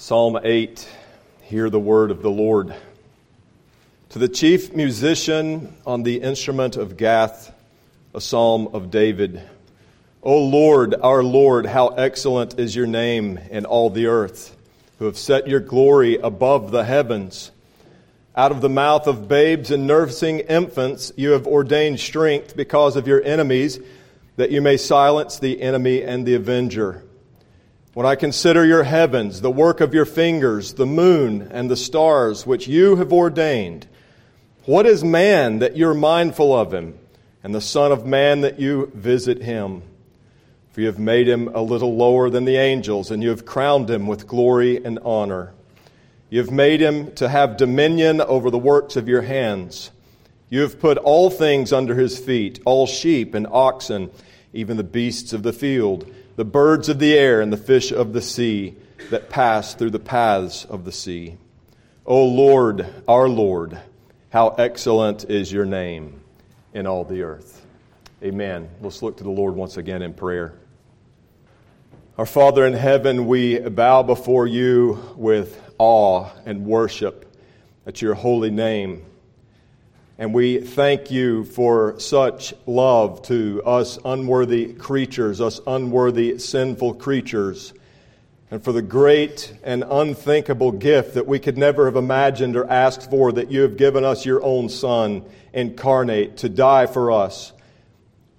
Psalm 8 Hear the word of the Lord. To the chief musician on the instrument of Gath, a psalm of David. O Lord, our Lord, how excellent is your name in all the earth, who have set your glory above the heavens. Out of the mouth of babes and nursing infants, you have ordained strength because of your enemies, that you may silence the enemy and the avenger. When I consider your heavens, the work of your fingers, the moon and the stars which you have ordained, what is man that you're mindful of him, and the Son of Man that you visit him? For you have made him a little lower than the angels, and you have crowned him with glory and honor. You have made him to have dominion over the works of your hands. You have put all things under his feet, all sheep and oxen, even the beasts of the field the birds of the air and the fish of the sea that pass through the paths of the sea. O Lord, our Lord, how excellent is your name in all the earth. Amen. Let's look to the Lord once again in prayer. Our Father in heaven, we bow before you with awe and worship at your holy name. And we thank you for such love to us unworthy creatures, us unworthy, sinful creatures, and for the great and unthinkable gift that we could never have imagined or asked for that you have given us your own Son incarnate to die for us.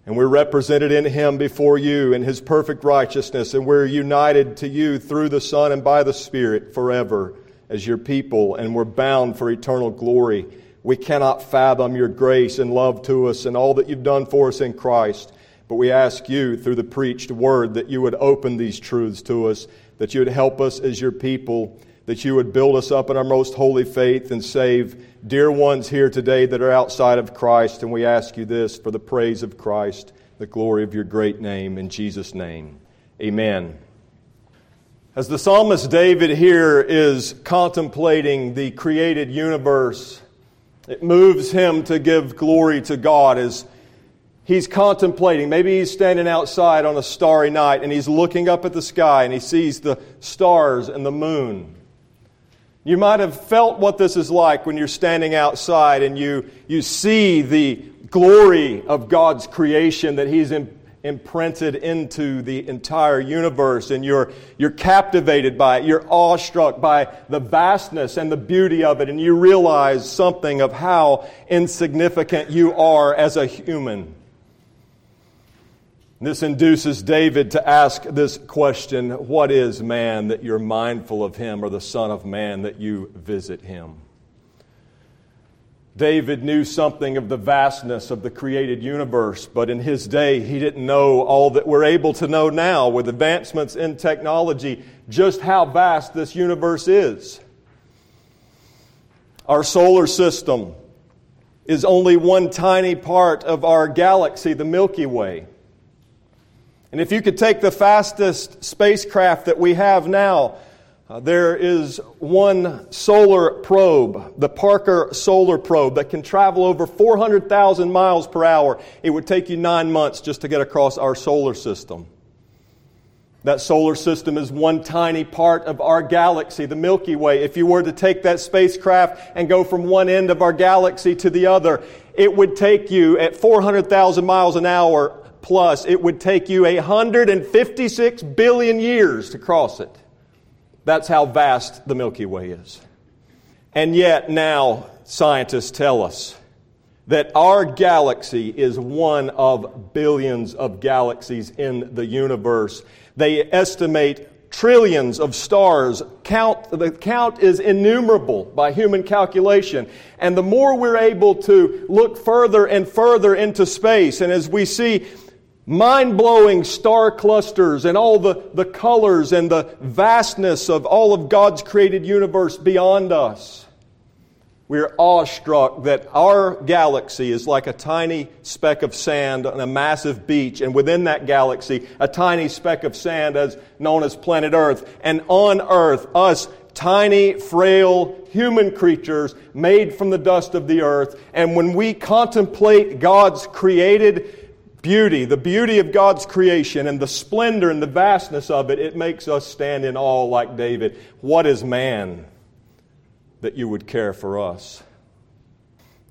And we're represented in Him before you in His perfect righteousness, and we're united to you through the Son and by the Spirit forever as your people, and we're bound for eternal glory. We cannot fathom your grace and love to us and all that you've done for us in Christ. But we ask you through the preached word that you would open these truths to us, that you would help us as your people, that you would build us up in our most holy faith and save dear ones here today that are outside of Christ. And we ask you this for the praise of Christ, the glory of your great name, in Jesus' name. Amen. As the psalmist David here is contemplating the created universe, it moves him to give glory to God as he's contemplating. Maybe he's standing outside on a starry night and he's looking up at the sky and he sees the stars and the moon. You might have felt what this is like when you're standing outside and you, you see the glory of God's creation that He's in, imprinted into the entire universe and you're, you're captivated by it. You're awestruck by the vastness and the beauty of it, and you realize something of how insignificant you are as a human. This induces David to ask this question What is man that you're mindful of him, or the Son of Man that you visit him? David knew something of the vastness of the created universe, but in his day, he didn't know all that we're able to know now with advancements in technology, just how vast this universe is. Our solar system is only one tiny part of our galaxy, the Milky Way. And if you could take the fastest spacecraft that we have now, uh, there is one solar probe, the Parker Solar Probe, that can travel over 400,000 miles per hour. It would take you nine months just to get across our solar system. That solar system is one tiny part of our galaxy, the Milky Way. If you were to take that spacecraft and go from one end of our galaxy to the other, it would take you at 400,000 miles an hour plus, it would take you 156 billion years to cross it. That's how vast the Milky Way is. And yet, now scientists tell us that our galaxy is one of billions of galaxies in the universe. They estimate trillions of stars. Count, the count is innumerable by human calculation. And the more we're able to look further and further into space, and as we see mind blowing star clusters and all the, the colors and the vastness of all of God's created universe beyond us. We're awestruck that our galaxy is like a tiny speck of sand on a massive beach, and within that galaxy, a tiny speck of sand as known as planet Earth. And on Earth, us tiny, frail human creatures made from the dust of the earth. And when we contemplate God's created beauty, the beauty of God's creation, and the splendor and the vastness of it, it makes us stand in awe like David. What is man that you would care for us?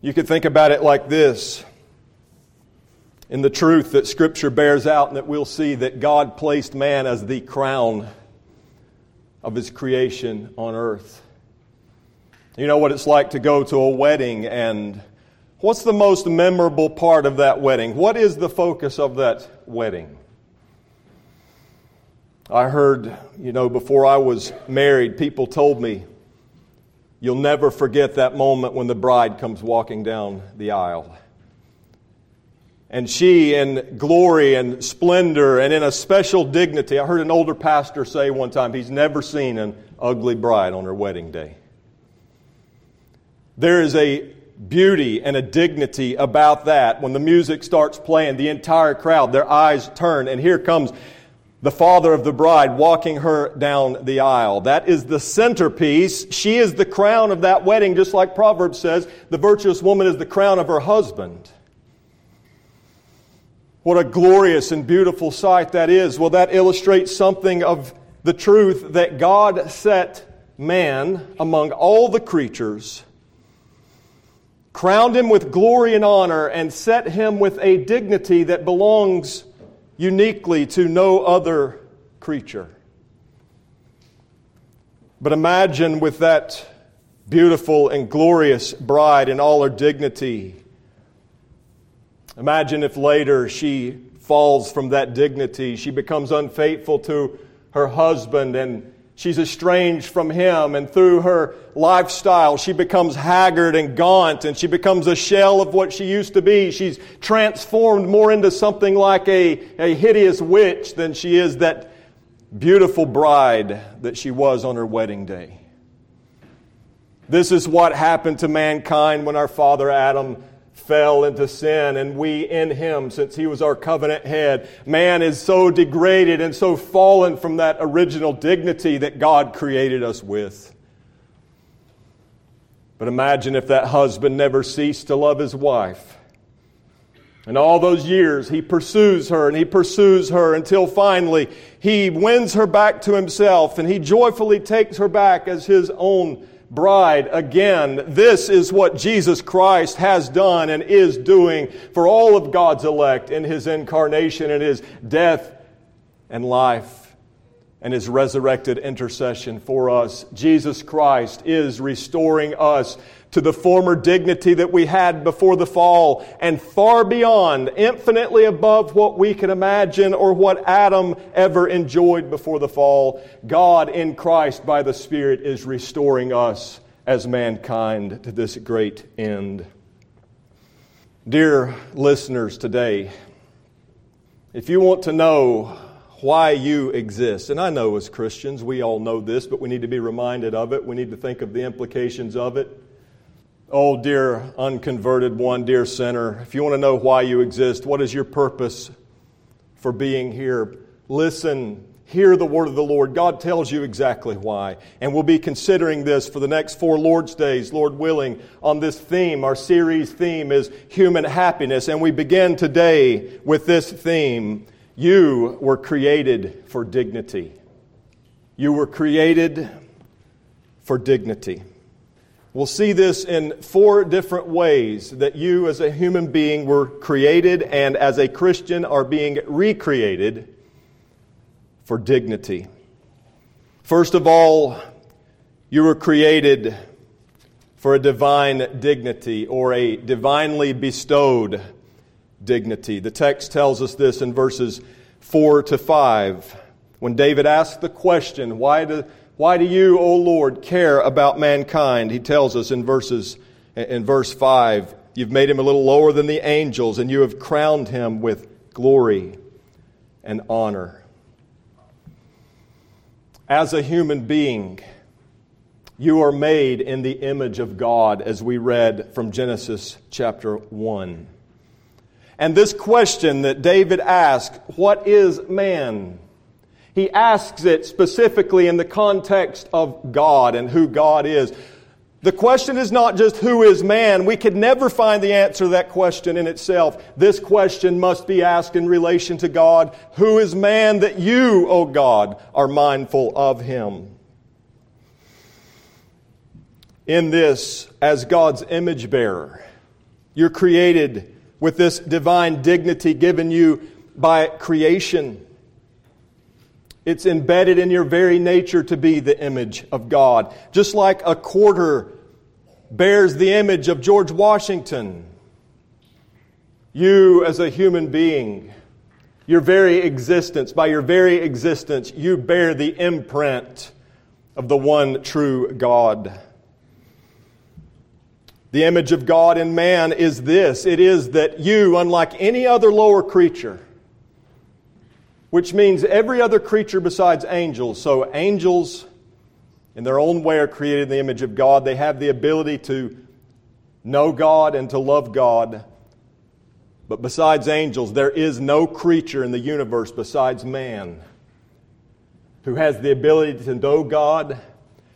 You could think about it like this in the truth that Scripture bears out, and that we'll see that God placed man as the crown of his creation on earth. You know what it's like to go to a wedding, and what's the most memorable part of that wedding? What is the focus of that wedding? I heard, you know, before I was married, people told me, you'll never forget that moment when the bride comes walking down the aisle. And she, in glory and splendor and in a special dignity, I heard an older pastor say one time he's never seen an ugly bride on her wedding day. There is a beauty and a dignity about that. When the music starts playing, the entire crowd, their eyes turn, and here comes the father of the bride walking her down the aisle. That is the centerpiece. She is the crown of that wedding, just like Proverbs says the virtuous woman is the crown of her husband. What a glorious and beautiful sight that is. Well, that illustrates something of the truth that God set man among all the creatures, crowned him with glory and honor, and set him with a dignity that belongs uniquely to no other creature. But imagine with that beautiful and glorious bride in all her dignity Imagine if later she falls from that dignity, she becomes unfaithful to her husband and she's estranged from him and through her lifestyle she becomes haggard and gaunt and she becomes a shell of what she used to be. She's transformed more into something like a, a hideous witch than she is that beautiful bride that she was on her wedding day. This is what happened to mankind when our father adam fell into sin, and we in him, since he was our covenant head. Man is so degraded and so fallen from that original dignity that God created us with. But imagine if that husband never ceased to love his wife. And all those years, he pursues her and he pursues her until finally he wins her back to himself and he joyfully takes her back as his own bride again. This is what Jesus Christ has done and is doing for all of God's elect in his incarnation and his death and life and his resurrected intercession for us. Jesus Christ is restoring us to the former dignity that we had before the fall and far beyond, infinitely above what we can imagine or what Adam ever enjoyed before the fall. God in Christ by the Spirit is restoring us as mankind to this great end. Dear listeners today, if you want to know why you exist. And I know as Christians, we all know this, but we need to be reminded of it. We need to think of the implications of it. Oh, dear unconverted one, dear sinner, if you want to know why you exist, what is your purpose for being here? Listen, hear the word of the Lord. God tells you exactly why. And we'll be considering this for the next four Lord's Days, Lord willing, on this theme. Our series theme is human happiness. And we begin today with this theme You were created for dignity. You were created for dignity. We'll see this in four different ways that you, as a human being, were created and as a Christian are being recreated for dignity. First of all, you were created for a divine dignity or a divinely bestowed dignity. The text tells us this in verses 4 to 5. When David asked the question, Why do why do you, O Lord, care about mankind? He tells us in verses in verse 5, you've made him a little lower than the angels and you have crowned him with glory and honor. As a human being, you are made in the image of God, as we read from Genesis chapter 1. And this question that David asked, What is man? He asks it specifically in the context of God and who God is. The question is not just who is man. We could never find the answer to that question in itself. This question must be asked in relation to God. Who is man that you, O God, are mindful of him? In this, as God's image bearer, you're created with this divine dignity given you by creation. It's embedded in your very nature to be the image of God. Just like a quarter bears the image of George Washington, you as a human being, your very existence, by your very existence, you bear the imprint of the one true God. The image of God in man is this it is that you, unlike any other lower creature, which means every other creature besides angels. So, angels, in their own way, are created in the image of God. They have the ability to know God and to love God. But besides angels, there is no creature in the universe besides man who has the ability to know God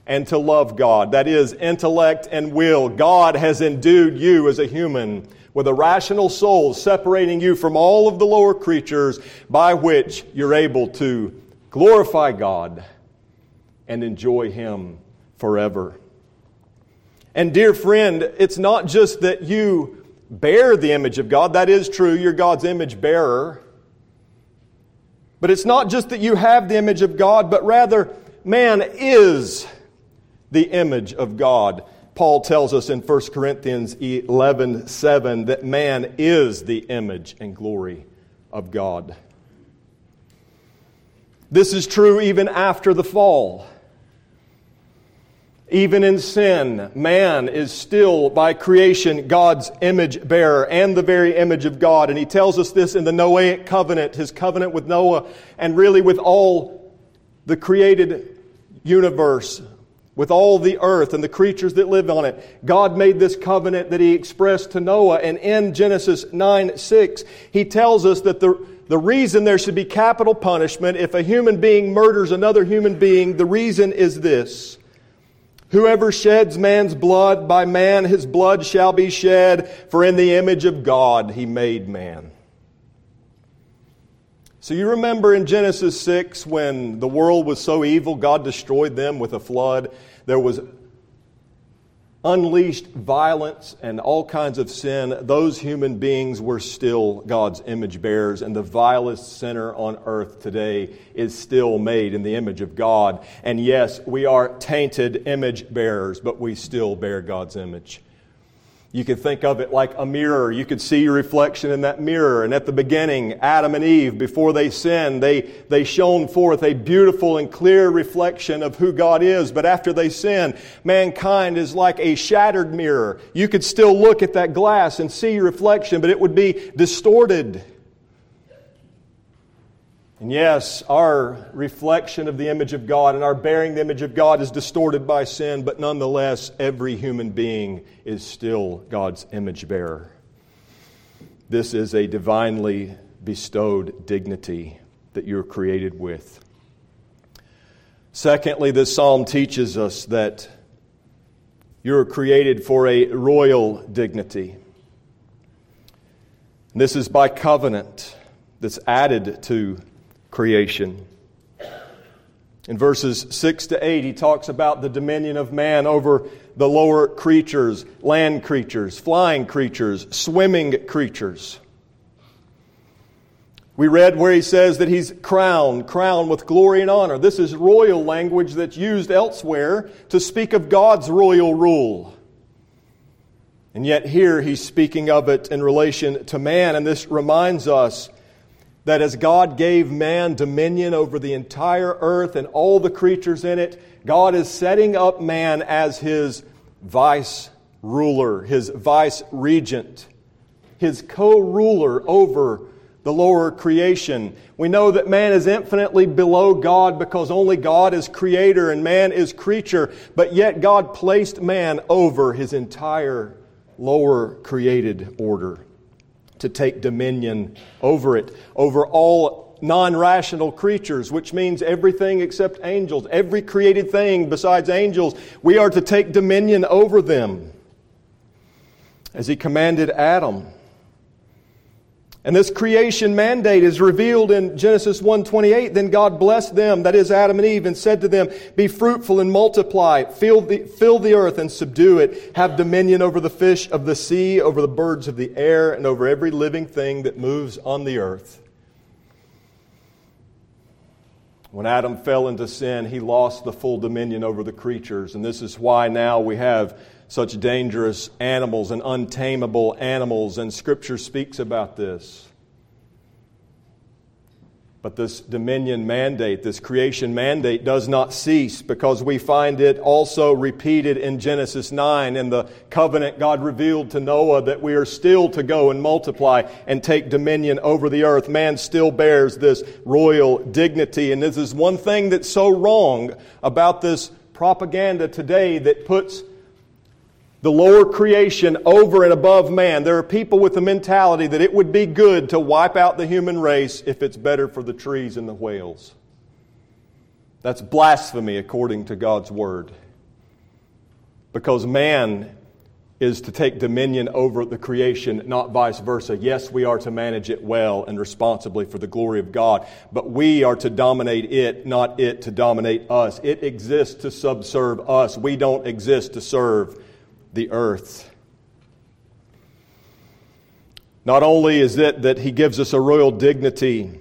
and to love God. That is, intellect and will. God has endued you as a human with a rational soul, separating you from all of the lower creatures by which you're able to glorify God and enjoy Him forever. And, dear friend, it's not just that you bear the image of God, that is true, you're God's image bearer. But it's not just that you have the image of God, but rather, man is the image of God. Paul tells us in 1 Corinthians 11 7 that man is the image and glory of God. This is true even after the fall. Even in sin, man is still by creation God's image bearer and the very image of God. And he tells us this in the Noahic covenant, his covenant with Noah, and really with all the created universe with all the earth and the creatures that live on it. God made this covenant that He expressed to Noah. And in Genesis 9 6, He tells us that the, the reason there should be capital punishment if a human being murders another human being, the reason is this. Whoever sheds man's blood, by man his blood shall be shed, for in the image of God he made man. So you remember in Genesis 6 when the world was so evil, God destroyed them with a flood. There was unleashed violence and all kinds of sin. Those human beings were still God's image bearers, and the vilest sinner on earth today is still made in the image of God. And yes, we are tainted image bearers, but we still bear God's image. You could think of it like a mirror. You could see your reflection in that mirror. And at the beginning, Adam and Eve, before they sinned, they, they shone forth a beautiful and clear reflection of who God is. But after they sin, mankind is like a shattered mirror. You could still look at that glass and see your reflection, but it would be distorted. And yes, our reflection of the image of God and our bearing the image of God is distorted by sin, but nonetheless, every human being is still God's image bearer. This is a divinely bestowed dignity that you're created with. Secondly, this psalm teaches us that you're created for a royal dignity. This is by covenant that's added to creation. In verses 6 to 8, he talks about the dominion of man over the lower creatures, land creatures, flying creatures, swimming creatures. We read where he says that he's crowned, crowned with glory and honor. This is royal language that's used elsewhere to speak of God's royal rule. And yet here he's speaking of it in relation to man, and this reminds us that as God gave man dominion over the entire earth and all the creatures in it, God is setting up man as his vice ruler, his vice regent, his co ruler over the lower creation. We know that man is infinitely below God because only God is creator and man is creature, but yet God placed man over his entire lower created order to take dominion over it, over all non rational creatures, which means everything except angels. Every created thing besides angels, we are to take dominion over them as he commanded Adam. And this creation mandate is revealed in Genesis 1:28. Then God blessed them, that is Adam and Eve, and said to them, "Be fruitful and multiply, fill the, fill the earth and subdue it, have dominion over the fish of the sea, over the birds of the air, and over every living thing that moves on the earth." When Adam fell into sin, he lost the full dominion over the creatures, and this is why now we have such dangerous animals and untamable animals, and Scripture speaks about this. But this dominion mandate, this creation mandate, does not cease because we find it also repeated in Genesis 9 in the covenant God revealed to Noah that we are still to go and multiply and take dominion over the earth. Man still bears this royal dignity. And this is one thing that's so wrong about this propaganda today that puts the lower creation over and above man. There are people with the mentality that it would be good to wipe out the human race if it's better for the trees and the whales. That's blasphemy according to God's word. Because man is to take dominion over the creation, not vice versa. Yes, we are to manage it well and responsibly for the glory of God, but we are to dominate it, not it to dominate us. It exists to subserve us. We don't exist to serve the earth. Not only is it that he gives us a royal dignity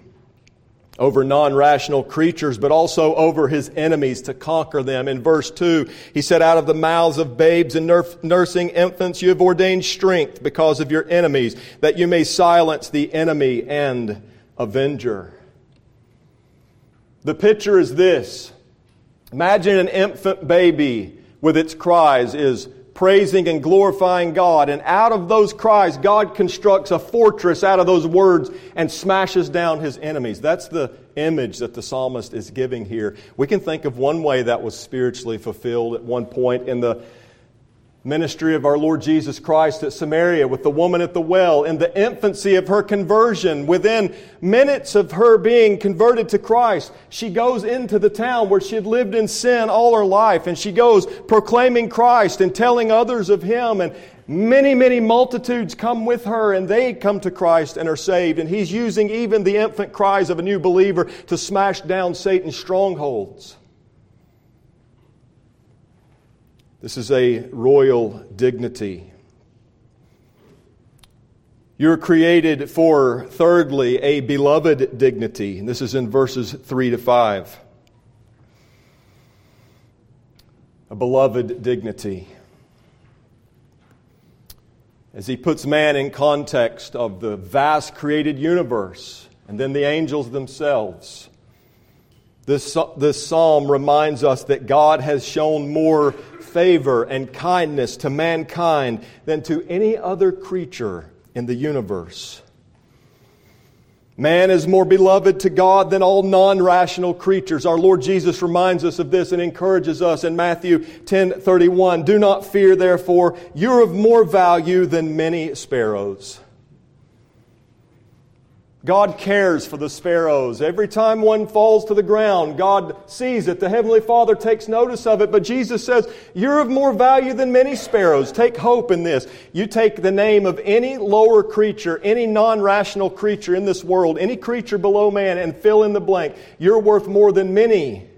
over non rational creatures, but also over his enemies to conquer them. In verse 2, he said, Out of the mouths of babes and nursing infants you have ordained strength because of your enemies, that you may silence the enemy and avenger. The picture is this Imagine an infant baby with its cries is praising and glorifying God. And out of those cries, God constructs a fortress out of those words and smashes down his enemies. That's the image that the psalmist is giving here. We can think of one way that was spiritually fulfilled at one point in the ministry of our Lord Jesus Christ at Samaria with the woman at the well in the infancy of her conversion. Within minutes of her being converted to Christ, she goes into the town where she had lived in sin all her life and she goes proclaiming Christ and telling others of Him and Many, many multitudes come with her and they come to Christ and are saved. And he's using even the infant cries of a new believer to smash down Satan's strongholds. This is a royal dignity. You're created for, thirdly, a beloved dignity. And this is in verses 3 to 5. A beloved dignity. As he puts man in context of the vast created universe and then the angels themselves. This, this psalm reminds us that God has shown more favor and kindness to mankind than to any other creature in the universe. Man is more beloved to God than all non rational creatures. Our Lord Jesus reminds us of this and encourages us in Matthew 10 31. Do not fear, therefore, you're of more value than many sparrows. God cares for the sparrows. Every time one falls to the ground, God sees it. The Heavenly Father takes notice of it. But Jesus says, You're of more value than many sparrows. Take hope in this. You take the name of any lower creature, any non rational creature in this world, any creature below man, and fill in the blank. You're worth more than many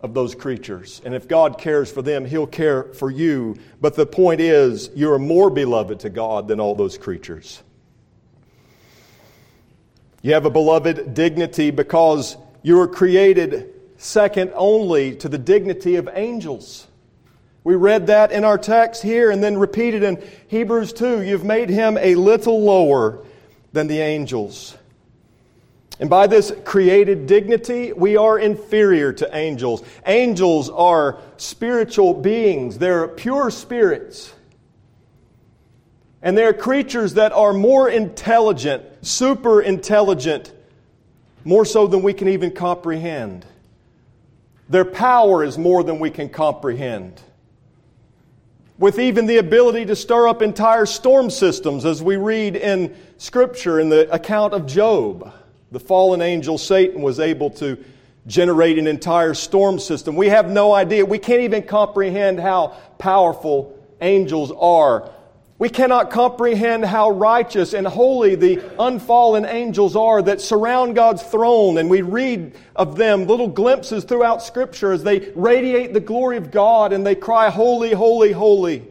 of those creatures. And if God cares for them, He'll care for you. But the point is, you're more beloved to God than all those creatures. You have a beloved dignity because you were created second only to the dignity of angels. We read that in our text here and then repeated in Hebrews 2. You've made him a little lower than the angels. And by this created dignity, we are inferior to angels. Angels are spiritual beings, they're pure spirits. And they're creatures that are more intelligent, super intelligent, more so than we can even comprehend. Their power is more than we can comprehend. With even the ability to stir up entire storm systems, as we read in Scripture in the account of Job. The fallen angel Satan was able to generate an entire storm system. We have no idea. We can't even comprehend how powerful angels are. We cannot comprehend how righteous and holy the unfallen angels are that surround God's throne. And we read of them little glimpses throughout Scripture as they radiate the glory of God and they cry, Holy, holy, holy.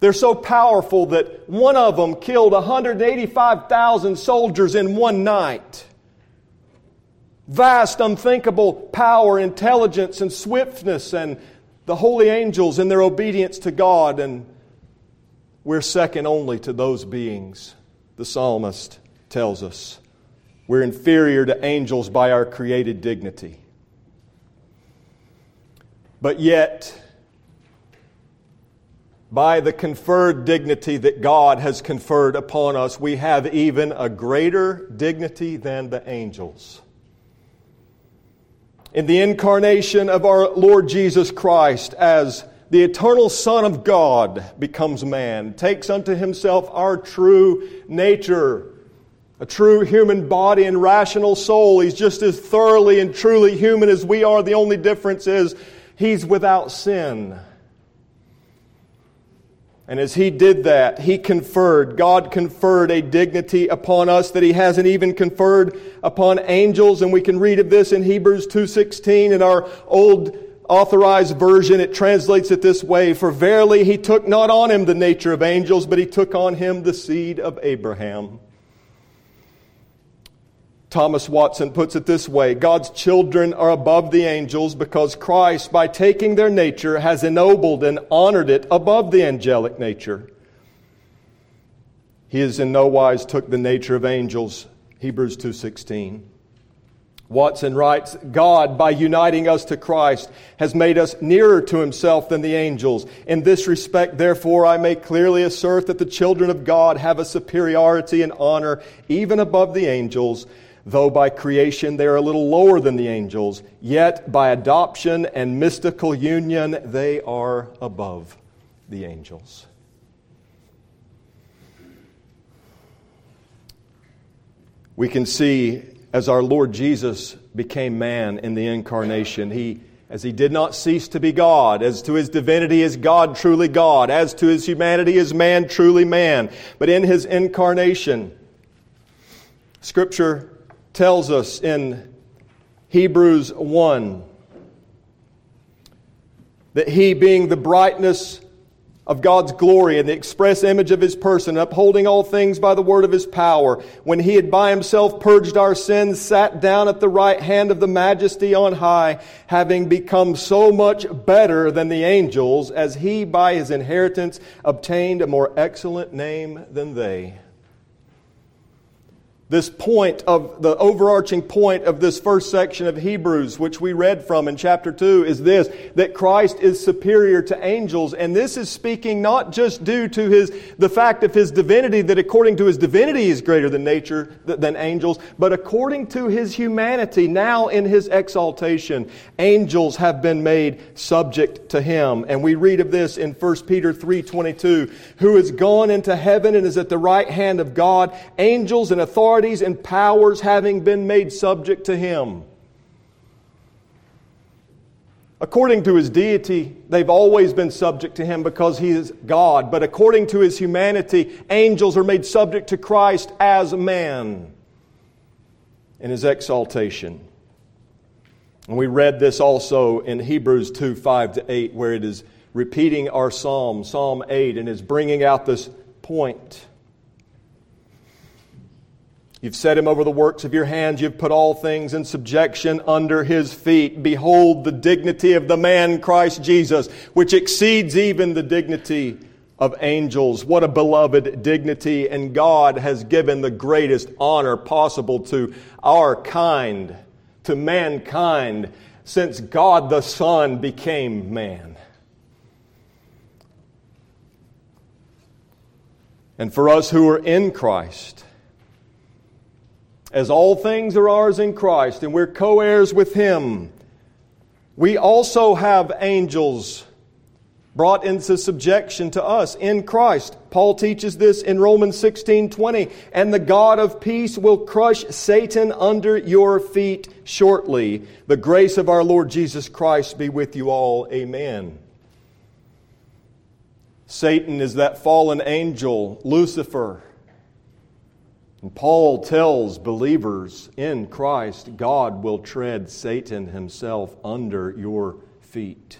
They're so powerful that one of them killed 185,000 soldiers in one night. Vast, unthinkable power, intelligence, and swiftness, and the holy angels in their obedience to God, and we're second only to those beings, the psalmist tells us. We're inferior to angels by our created dignity. But yet, by the conferred dignity that God has conferred upon us, we have even a greater dignity than the angels. In the incarnation of our Lord Jesus Christ, as the eternal Son of God becomes man, takes unto himself our true nature, a true human body and rational soul. He's just as thoroughly and truly human as we are. The only difference is he's without sin. And as he did that, he conferred, God conferred a dignity upon us that he hasn't even conferred upon angels. And we can read of this in Hebrews 2.16 in our old authorized version. It translates it this way, For verily he took not on him the nature of angels, but he took on him the seed of Abraham. Thomas Watson puts it this way God's children are above the angels because Christ, by taking their nature, has ennobled and honored it above the angelic nature. He has in no wise took the nature of angels. Hebrews 2:16. Watson writes, God, by uniting us to Christ, has made us nearer to himself than the angels. In this respect, therefore, I may clearly assert that the children of God have a superiority and honor even above the angels Though by creation they are a little lower than the angels, yet by adoption and mystical union they are above the angels. We can see as our Lord Jesus became man in the incarnation, he as he did not cease to be God, as to his divinity is God truly God, as to his humanity is man truly man. But in his incarnation, Scripture tells us in Hebrews 1 that he, being the brightness of God's glory and the express image of his person, upholding all things by the word of his power, when he had by himself purged our sins, sat down at the right hand of the majesty on high, having become so much better than the angels, as he by his inheritance obtained a more excellent name than they this point of the overarching point of this first section of Hebrews, which we read from in chapter 2, is this that Christ is superior to angels. And this is speaking not just due to his, the fact of his divinity, that according to his divinity is greater than nature, than angels, but according to his humanity, now in his exaltation, angels have been made subject to him. And we read of this in 1 Peter 3.22, who is gone into heaven and is at the right hand of God, angels and authorities authorities and powers having been made subject to him. According to his deity, they've always been subject to him because he is God. But according to his humanity, angels are made subject to Christ as man in his exaltation. And we read this also in Hebrews 2 5 to 8, where it is repeating our psalm, Psalm 8, and is bringing out this point. You've set him over the works of your hands. You've put all things in subjection under his feet. Behold the dignity of the man Christ Jesus, which exceeds even the dignity of angels. What a beloved dignity. And God has given the greatest honor possible to our kind, to mankind, since God the Son became man. And for us who are in Christ, as all things are ours in Christ, and we're co heirs with Him, we also have angels brought into subjection to us in Christ. Paul teaches this in Romans 16 20. And the God of peace will crush Satan under your feet shortly. The grace of our Lord Jesus Christ be with you all. Amen. Satan is that fallen angel, Lucifer. And Paul tells believers in Christ, God will tread Satan himself under your feet.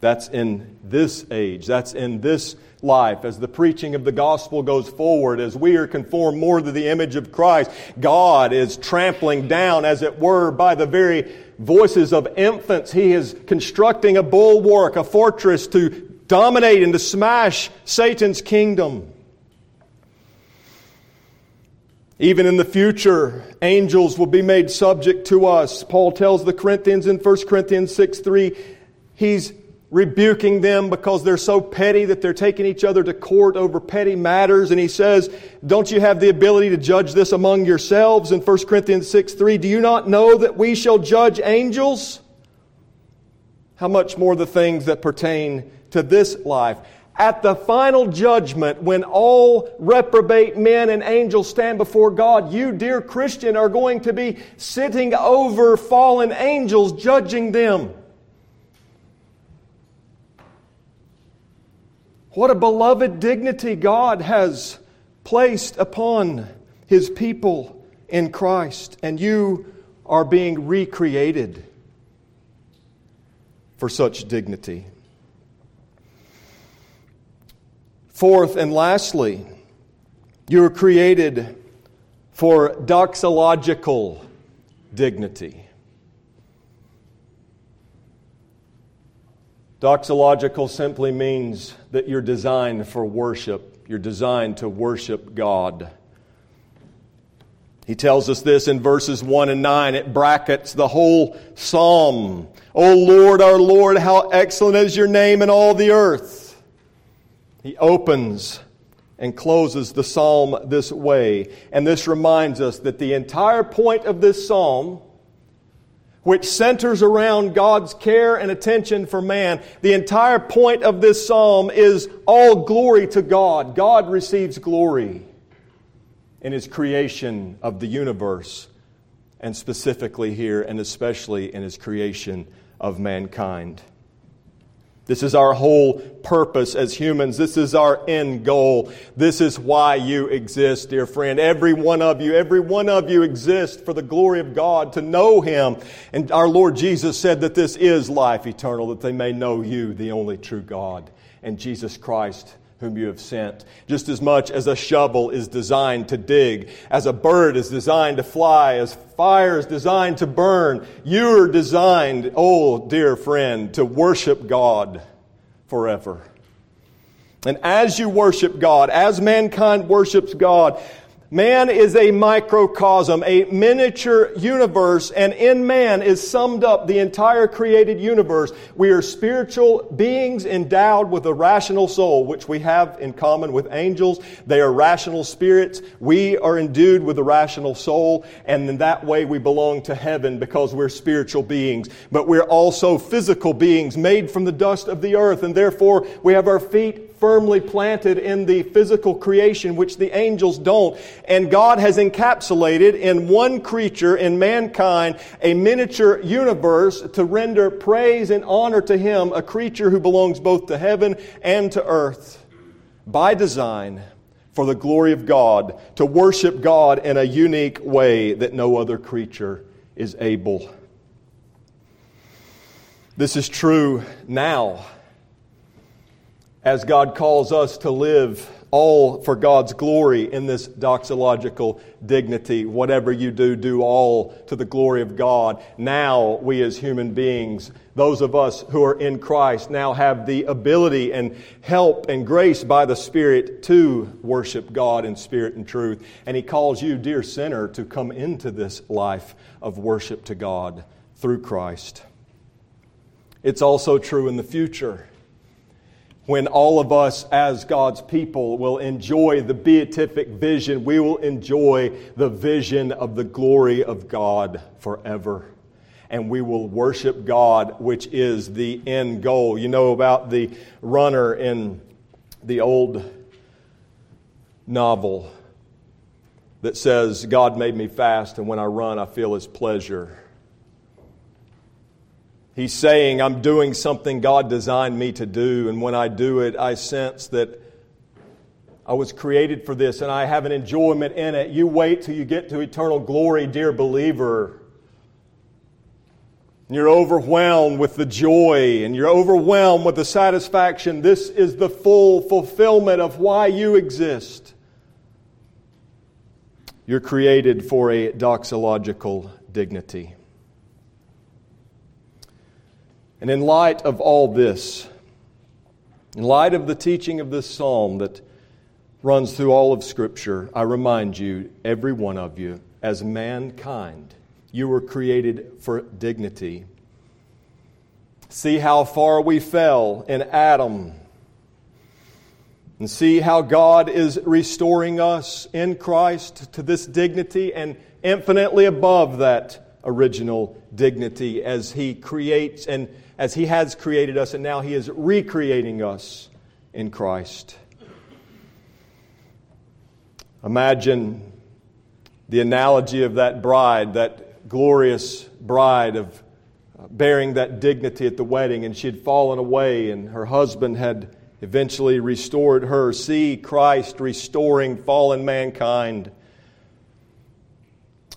That's in this age. That's in this life. As the preaching of the gospel goes forward, as we are conformed more to the image of Christ, God is trampling down, as it were, by the very voices of infants. He is constructing a bulwark, a fortress to dominate and to smash Satan's kingdom. Even in the future, angels will be made subject to us. Paul tells the Corinthians in 1 Corinthians 6 3, he's rebuking them because they're so petty that they're taking each other to court over petty matters. And he says, Don't you have the ability to judge this among yourselves? In 1 Corinthians 6 3, do you not know that we shall judge angels? How much more the things that pertain to this life? At the final judgment, when all reprobate men and angels stand before God, you, dear Christian, are going to be sitting over fallen angels, judging them. What a beloved dignity God has placed upon His people in Christ. And you are being recreated for such dignity. Fourth and lastly, you were created for doxological dignity. Doxological simply means that you're designed for worship. You're designed to worship God. He tells us this in verses 1 and 9. It brackets the whole psalm. O Lord, our Lord, how excellent is your name in all the earth. He opens and closes the psalm this way. And this reminds us that the entire point of this psalm which centers around God's care and attention for man. The entire point of this psalm is all glory to God. God receives glory in his creation of the universe, and specifically here, and especially in his creation of mankind. This is our whole purpose as humans. This is our end goal. This is why you exist, dear friend. Every one of you, every one of you exists for the glory of God, to know Him. And our Lord Jesus said that this is life eternal, that they may know you, the only true God, and Jesus Christ, whom you have sent. Just as much as a shovel is designed to dig, as a bird is designed to fly, as fire is designed to burn, you are designed, oh dear friend, to worship God forever. And as you worship God, as mankind worships God, Man is a microcosm, a miniature universe, and in man is summed up the entire created universe. We are spiritual beings endowed with a rational soul, which we have in common with angels. They are rational spirits. We are endued with a rational soul, and in that way we belong to heaven because we're spiritual beings. But we're also physical beings made from the dust of the earth, and therefore we have our feet firmly planted in the physical creation, which the angels don't. And God has encapsulated in one creature, in mankind, a miniature universe to render praise and honor to Him, a creature who belongs both to heaven and to earth by design for the glory of God, to worship God in a unique way that no other creature is able. This is true now as God calls us to live all for God's glory in this doxological dignity. Whatever you do, do all to the glory of God. Now, we as human beings, those of us who are in Christ, now have the ability and help and grace by the Spirit to worship God in spirit and truth. And He calls you, dear sinner, to come into this life of worship to God through Christ. It's also true in the future when all of us as God's people will enjoy the beatific vision, we will enjoy the vision of the glory of God forever. and we will worship God, which is the end goal. You know about the runner in the old novel that says, God made me fast, and when I run, I feel his pleasure. He's saying, I'm doing something God designed me to do, and when I do it, I sense that I was created for this and I have an enjoyment in it. You wait till you get to eternal glory, dear believer. You're overwhelmed with the joy and you're overwhelmed with the satisfaction. This is the full fulfillment of why you exist. You're created for a doxological dignity. And in light of all this, in light of the teaching of this psalm that runs through all of Scripture, I remind you, every one of you, as mankind, you were created for dignity. See how far we fell in Adam. And see how God is restoring us in Christ to this dignity and infinitely above that original dignity as He creates and as He has created us, and now He is recreating us in Christ. Imagine the analogy of that bride, that glorious bride of uh, bearing that dignity at the wedding, and she had fallen away, and her husband had eventually restored her. See Christ restoring fallen mankind.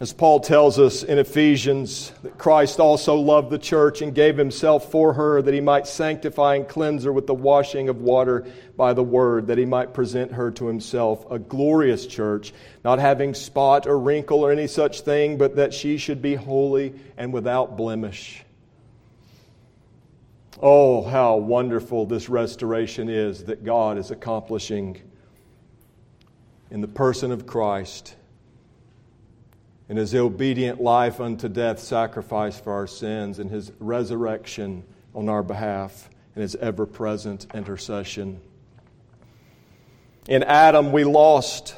As Paul tells us in Ephesians, that Christ also loved the church and gave himself for her that he might sanctify and cleanse her with the washing of water by the word, that he might present her to himself a glorious church, not having spot or wrinkle or any such thing, but that she should be holy and without blemish. Oh, how wonderful this restoration is that God is accomplishing in the person of Christ in his obedient life unto death, sacrifice for our sins, and his resurrection on our behalf, and his ever present intercession. In Adam, we lost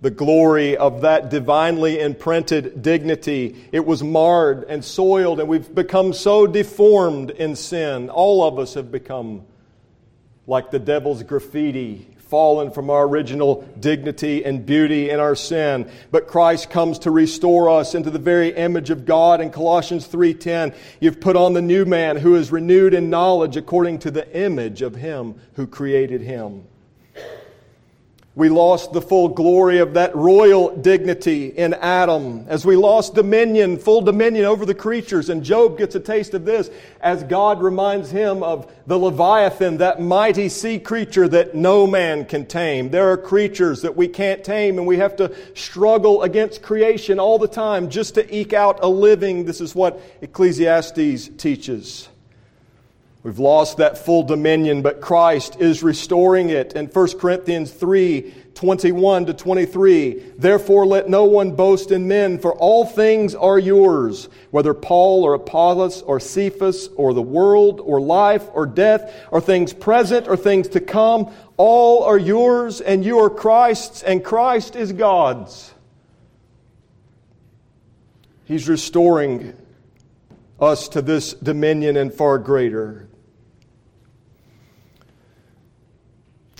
the glory of that divinely imprinted dignity. It was marred and soiled, and we've become so deformed in sin. All of us have become like the devil's graffiti fallen from our original dignity and beauty in our sin. But Christ comes to restore us into the very image of God. In Colossians 3:10 you've put on the new man who is renewed in knowledge according to the image of him who created him we lost the full glory of that royal dignity in Adam, as we lost dominion, full dominion over the creatures. And Job gets a taste of this as God reminds him of the Leviathan, that mighty sea creature that no man can tame. There are creatures that we can't tame, and we have to struggle against creation all the time just to eke out a living. This is what Ecclesiastes teaches. We've lost that full dominion, but Christ is restoring it. In 1 Corinthians 3 21 to 23, therefore let no one boast in men, for all things are yours, whether Paul or Apollos or Cephas or the world or life or death or things present or things to come, all are yours, and you are Christ's, and Christ is God's. He's restoring us to this dominion and far greater.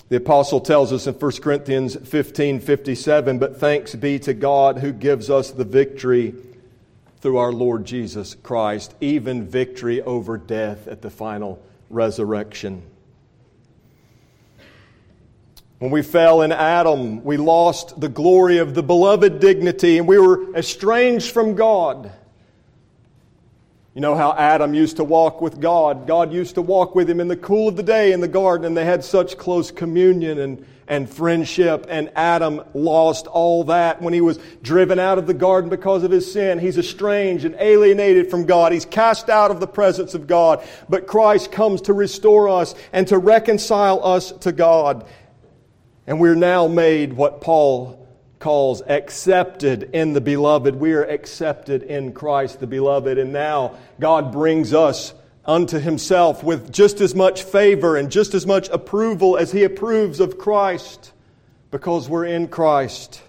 The apostle tells us in 1 Corinthians 15 57, but thanks be to God who gives us the victory through our Lord Jesus Christ, even victory over death at the final resurrection. When we fell in Adam, we lost the glory of the beloved dignity and we were estranged from God. You know how Adam used to walk with God. God used to walk with him in the cool of the day in the garden, and they had such close communion and, and friendship. And Adam lost all that when he was driven out of the garden because of his sin. He's estranged and alienated from God. He's cast out of the presence of God. But Christ comes to restore us and to reconcile us to God. And we're now made what Paul calls accepted in the beloved. We are accepted in Christ the beloved. And now God brings us unto himself with just as much favor and just as much approval as he approves of Christ because we're in Christ.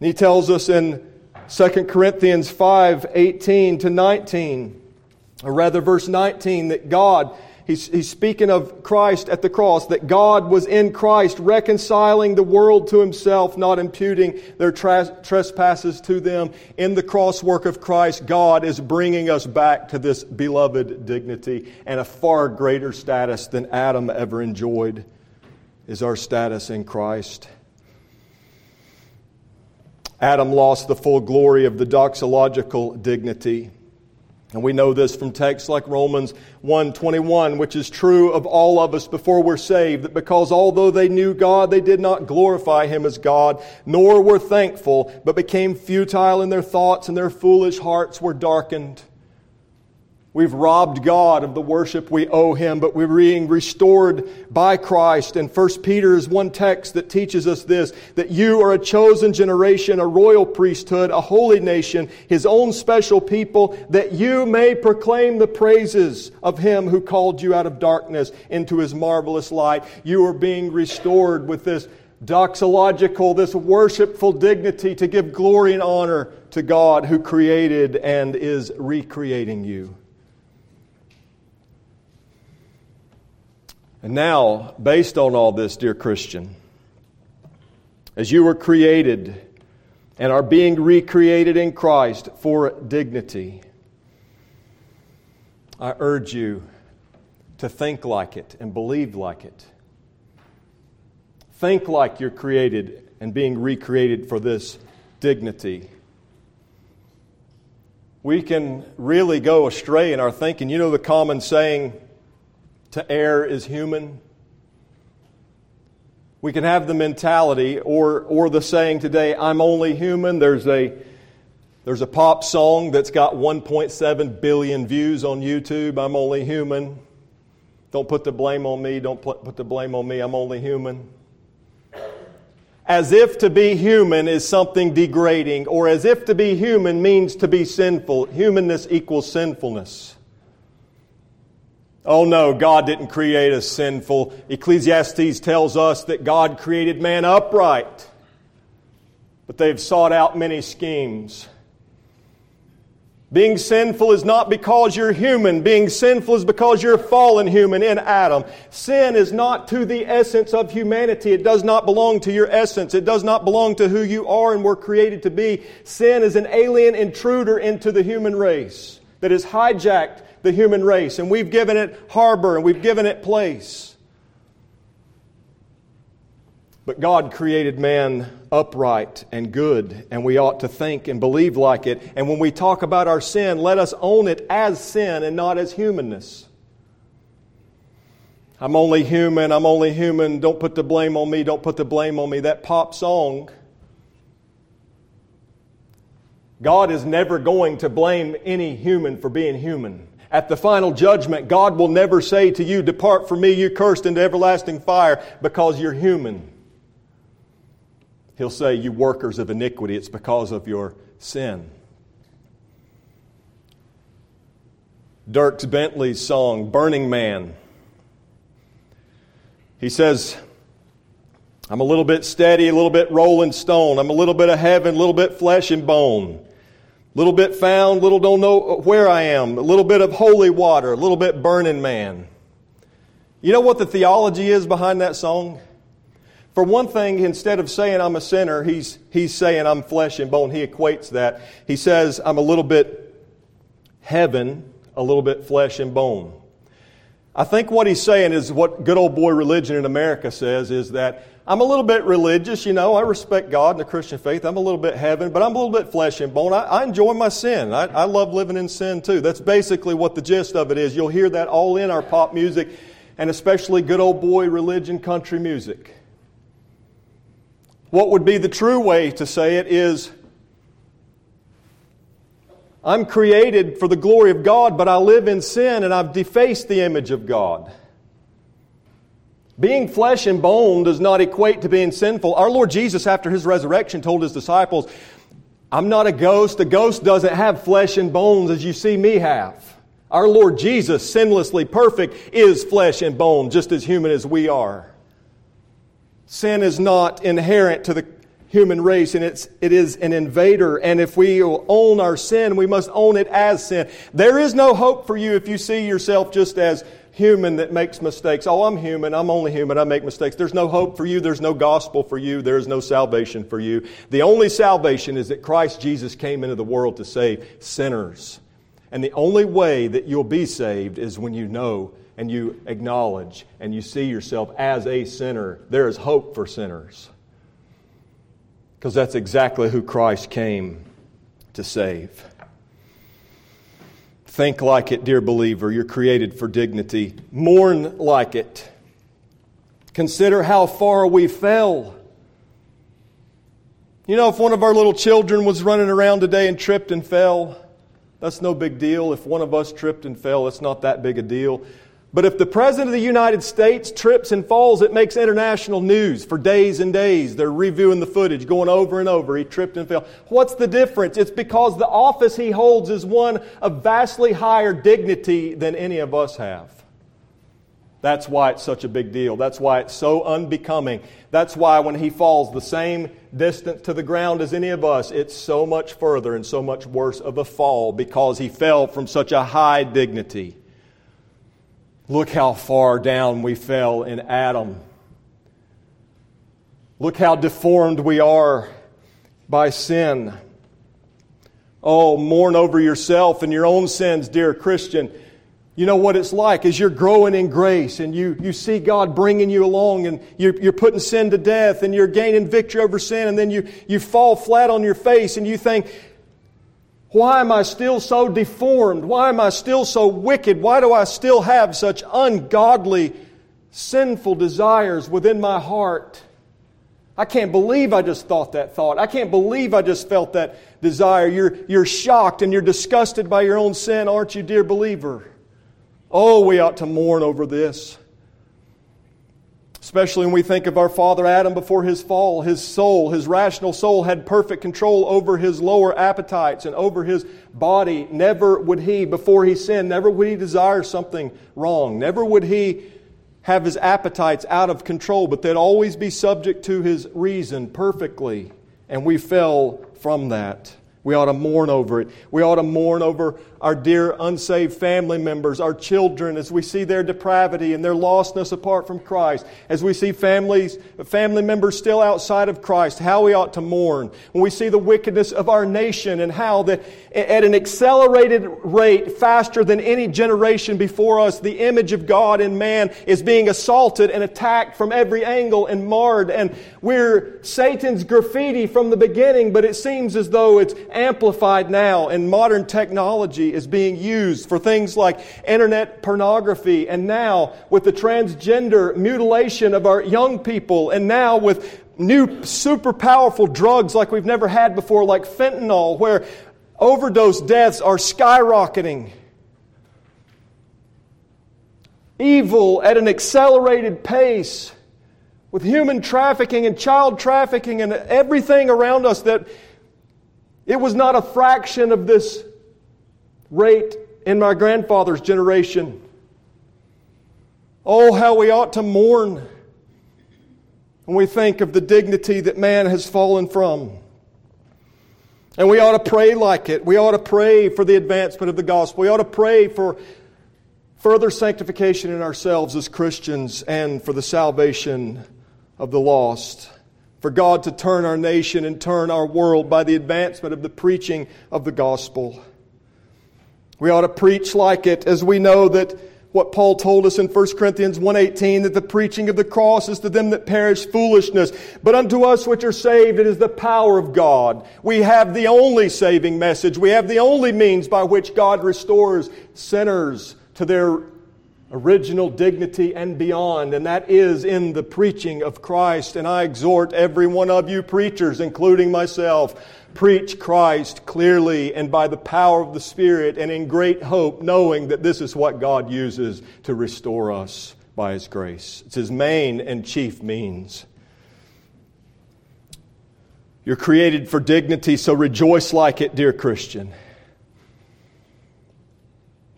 he tells us in 2 Corinthians 5 18 to 19, or rather, verse 19, that God He's, he's speaking of Christ at the cross, that God was in Christ reconciling the world to himself, not imputing their tra- trespasses to them. In the cross work of Christ, God is bringing us back to this beloved dignity and a far greater status than Adam ever enjoyed is our status in Christ. Adam lost the full glory of the doxological dignity. And we know this from texts like Romans 1:21, which is true of all of us before we're saved, that because although they knew God, they did not glorify him as God, nor were thankful, but became futile in their thoughts and their foolish hearts were darkened. We've robbed God of the worship we owe Him, but we're being restored by Christ. And 1 Peter is one text that teaches us this that you are a chosen generation, a royal priesthood, a holy nation, His own special people, that you may proclaim the praises of Him who called you out of darkness into His marvelous light. You are being restored with this doxological, this worshipful dignity to give glory and honor to God who created and is recreating you. And now, based on all this, dear Christian, as you were created and are being recreated in Christ for dignity, I urge you to think like it and believe like it. Think like you're created and being recreated for this dignity. We can really go astray in our thinking. You know the common saying, to err is human. We can have the mentality or, or the saying today, I'm only human. There's a, there's a pop song that's got 1.7 billion views on YouTube. I'm only human. Don't put the blame on me. Don't put the blame on me. I'm only human. As if to be human is something degrading, or as if to be human means to be sinful. Humanness equals sinfulness. Oh no, God didn't create us sinful. Ecclesiastes tells us that God created man upright, but they've sought out many schemes. Being sinful is not because you're human. Being sinful is because you're fallen human in Adam. Sin is not to the essence of humanity. It does not belong to your essence. It does not belong to who you are and were created to be. Sin is an alien intruder into the human race that has hijacked the human race, and we've given it harbor and we've given it place. But God created man upright and good, and we ought to think and believe like it. And when we talk about our sin, let us own it as sin and not as humanness. I'm only human, I'm only human, don't put the blame on me, don't put the blame on me. That pop song God is never going to blame any human for being human. At the final judgment, God will never say to you, Depart from me, you cursed, into everlasting fire, because you're human. He'll say, You workers of iniquity, it's because of your sin. Dierks Bentley's song, Burning Man. He says, I'm a little bit steady, a little bit rolling stone. I'm a little bit of heaven, a little bit flesh and bone. Little bit found, little don't know where I am. A little bit of holy water, a little bit burning man. You know what the theology is behind that song? For one thing, instead of saying I'm a sinner, he's, he's saying I'm flesh and bone. He equates that. He says I'm a little bit heaven, a little bit flesh and bone. I think what he's saying is what good old boy religion in America says is that I'm a little bit religious, you know. I respect God and the Christian faith. I'm a little bit heaven, but I'm a little bit flesh and bone. I, I enjoy my sin. I, I love living in sin too. That's basically what the gist of it is. You'll hear that all in our pop music and especially good old boy religion country music. What would be the true way to say it is I'm created for the glory of God, but I live in sin and I've defaced the image of God. Being flesh and bone does not equate to being sinful. Our Lord Jesus, after his resurrection, told his disciples, I'm not a ghost. A ghost doesn't have flesh and bones as you see me have. Our Lord Jesus, sinlessly perfect, is flesh and bone, just as human as we are. Sin is not inherent to the human race, and it's, it is an invader. And if we own our sin, we must own it as sin. There is no hope for you if you see yourself just as human that makes mistakes. Oh, I'm human. I'm only human. I make mistakes. There's no hope for you. There's no gospel for you. There is no salvation for you. The only salvation is that Christ Jesus came into the world to save sinners. And the only way that you'll be saved is when you know and you acknowledge and you see yourself as a sinner. There is hope for sinners because that's exactly who Christ came to save. Think like it, dear believer. You're created for dignity. Mourn like it. Consider how far we fell. You know, if one of our little children was running around today and tripped and fell, that's no big deal. If one of us tripped and fell, it's not that big a deal. But if the President of the United States trips and falls, it makes international news for days and days. They're reviewing the footage, going over and over. He tripped and fell. What's the difference? It's because the office he holds is one of vastly higher dignity than any of us have. That's why it's such a big deal. That's why it's so unbecoming. That's why when he falls the same distance to the ground as any of us, it's so much further and so much worse of a fall because he fell from such a high dignity. Look how far down we fell in Adam. Look how deformed we are by sin. Oh, mourn over yourself and your own sins, dear Christian. You know what it's like as you're growing in grace and you, you see God bringing you along and you're, you're putting sin to death and you're gaining victory over sin and then you, you fall flat on your face and you think, why am I still so deformed? Why am I still so wicked? Why do I still have such ungodly, sinful desires within my heart? I can't believe I just thought that thought. I can't believe I just felt that desire. You're, you're shocked and you're disgusted by your own sin, aren't you, dear believer? Oh, we ought to mourn over this. Especially when we think of our father Adam before his fall, his soul, his rational soul had perfect control over his lower appetites and over his body. Never would he, before he sinned, never would he desire something wrong. Never would he have his appetites out of control, but they'd always be subject to his reason perfectly. And we fell from that. We ought to mourn over it. We ought to mourn over our dear unsaved family members, our children, as we see their depravity and their lostness apart from Christ, as we see families, family members still outside of Christ, how we ought to mourn. When we see the wickedness of our nation and how that at an accelerated rate, faster than any generation before us, the image of God in man is being assaulted and attacked from every angle and marred. And we're Satan's graffiti from the beginning, but it seems as though it's amplified now, in modern technology is being used for things like internet pornography, and now with the transgender mutilation of our young people, and now with new super powerful drugs like we've never had before, like fentanyl, where overdose deaths are skyrocketing. Evil at an accelerated pace with human trafficking and child trafficking and everything around us that it was not a fraction of this rate in my grandfather's generation. Oh, how we ought to mourn when we think of the dignity that man has fallen from. And we ought to pray like it. We ought to pray for the advancement of the gospel. We ought to pray for further sanctification in ourselves as Christians and for the salvation of the lost for God to turn our nation and turn our world by the advancement of the preaching of the gospel. We ought to preach like it as we know that what Paul told us in 1 Corinthians 1:18 that the preaching of the cross is to them that perish foolishness, but unto us which are saved it is the power of God. We have the only saving message. We have the only means by which God restores sinners to their original dignity and beyond, and that is in the preaching of Christ. And I exhort every one of you preachers, including myself, preach Christ clearly and by the power of the Spirit and in great hope, knowing that this is what God uses to restore us by His grace. It's His main and chief means. You're created for dignity, so rejoice like it, dear Christian.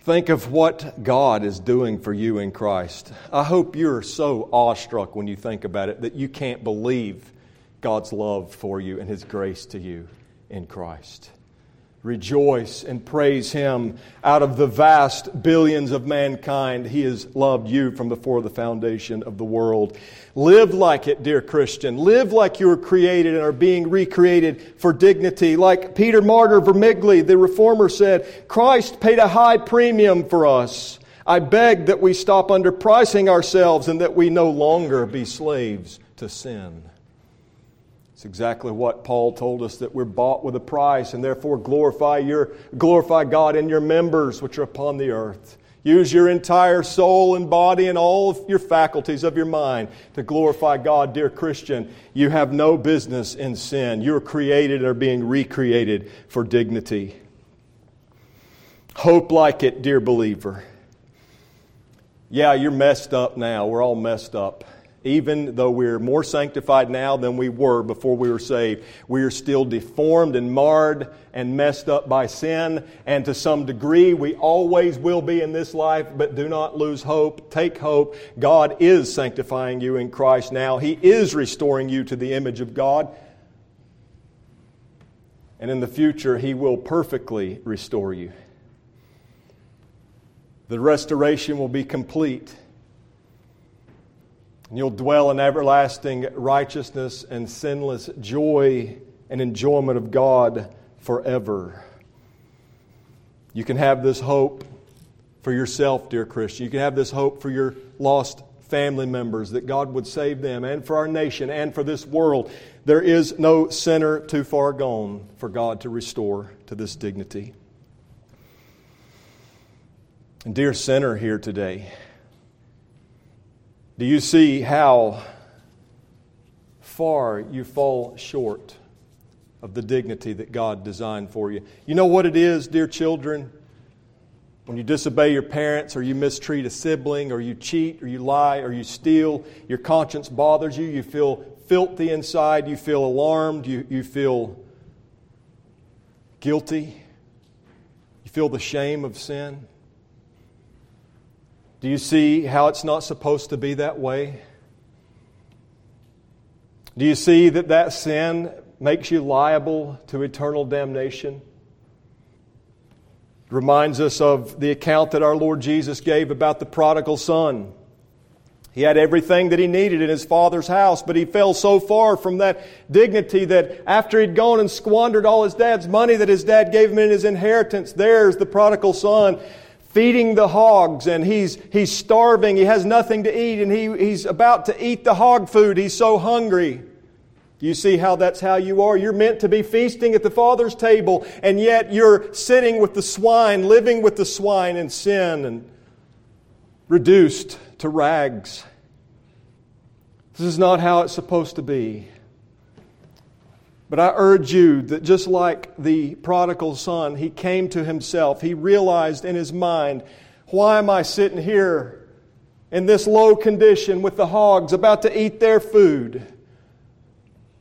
Think of what God is doing for you in Christ. I hope you're so awestruck when you think about it that you can't believe God's love for you and His grace to you in Christ. Rejoice and praise Him out of the vast billions of mankind. He has loved you from before the foundation of the world. Live like it, dear Christian. Live like you were created and are being recreated for dignity. Like Peter Martyr Vermigli, the reformer, said, Christ paid a high premium for us. I beg that we stop underpricing ourselves and that we no longer be slaves to sin. It's exactly what Paul told us that we're bought with a price and therefore glorify your glorify God in your members which are upon the earth. Use your entire soul and body and all of your faculties of your mind to glorify God, dear Christian. You have no business in sin. You're created are being recreated for dignity. Hope like it, dear believer. Yeah, you're messed up now. We're all messed up. Even though we're more sanctified now than we were before we were saved, we are still deformed and marred and messed up by sin. And to some degree, we always will be in this life, but do not lose hope. Take hope. God is sanctifying you in Christ now. He is restoring you to the image of God. And in the future, He will perfectly restore you the restoration will be complete. And you'll dwell in everlasting righteousness and sinless joy and enjoyment of God forever. You can have this hope for yourself, dear Christian. You can have this hope for your lost family members that God would save them and for our nation and for this world. There is no sinner too far gone for God to restore to this dignity. And dear sinner here today, do you see how far you fall short of the dignity that God designed for you? You know what it is, dear children? When you disobey your parents, or you mistreat a sibling, or you cheat, or you lie, or you steal, your conscience bothers you, you feel filthy inside, you feel alarmed, you, you feel guilty, you feel the shame of sin. Do you see how it's not supposed to be that way? Do you see that that sin makes you liable to eternal damnation? It reminds us of the account that our Lord Jesus gave about the prodigal son. He had everything that he needed in his father's house, but he fell so far from that dignity that after he'd gone and squandered all his dad's money that his dad gave him in his inheritance, there's the prodigal son feeding the hogs and he's, he's starving. He has nothing to eat and he, he's about to eat the hog food. He's so hungry. Do you see how that's how you are? You're meant to be feasting at the Father's table and yet you're sitting with the swine, living with the swine in sin and reduced to rags. This is not how it's supposed to be. But I urge you that just like the prodigal son, he came to himself. He realized in his mind, why am I sitting here in this low condition with the hogs about to eat their food?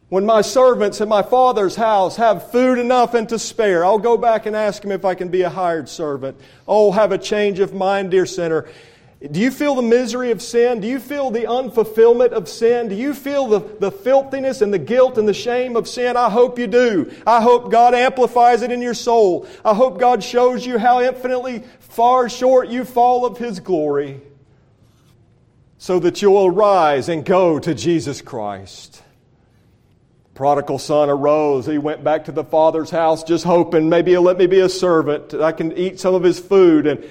When my servants in my father's house have food enough and to spare, I'll go back and ask him if I can be a hired servant. Oh, have a change of mind, dear sinner. Do you feel the misery of sin? Do you feel the unfulfillment of sin? Do you feel the, the filthiness and the guilt and the shame of sin? I hope you do. I hope God amplifies it in your soul. I hope God shows you how infinitely far short you fall of His glory so that you'll arise and go to Jesus Christ. Prodigal son arose. He went back to the father's house just hoping maybe he'll let me be a servant. I can eat some of his food. And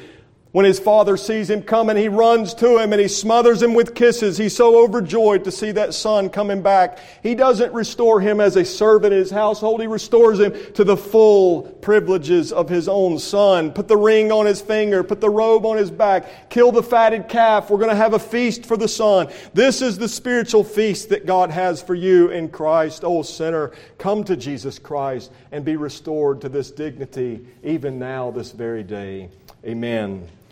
when his father sees him coming, he runs to him and he smothers him with kisses. He's so overjoyed to see that son coming back. He doesn't restore him as a servant in his household. He restores him to the full privileges of his own son. Put the ring on his finger. Put the robe on his back. Kill the fatted calf. We're going to have a feast for the son. This is the spiritual feast that God has for you in Christ. Oh, sinner, come to Jesus Christ and be restored to this dignity even now, this very day. Amen.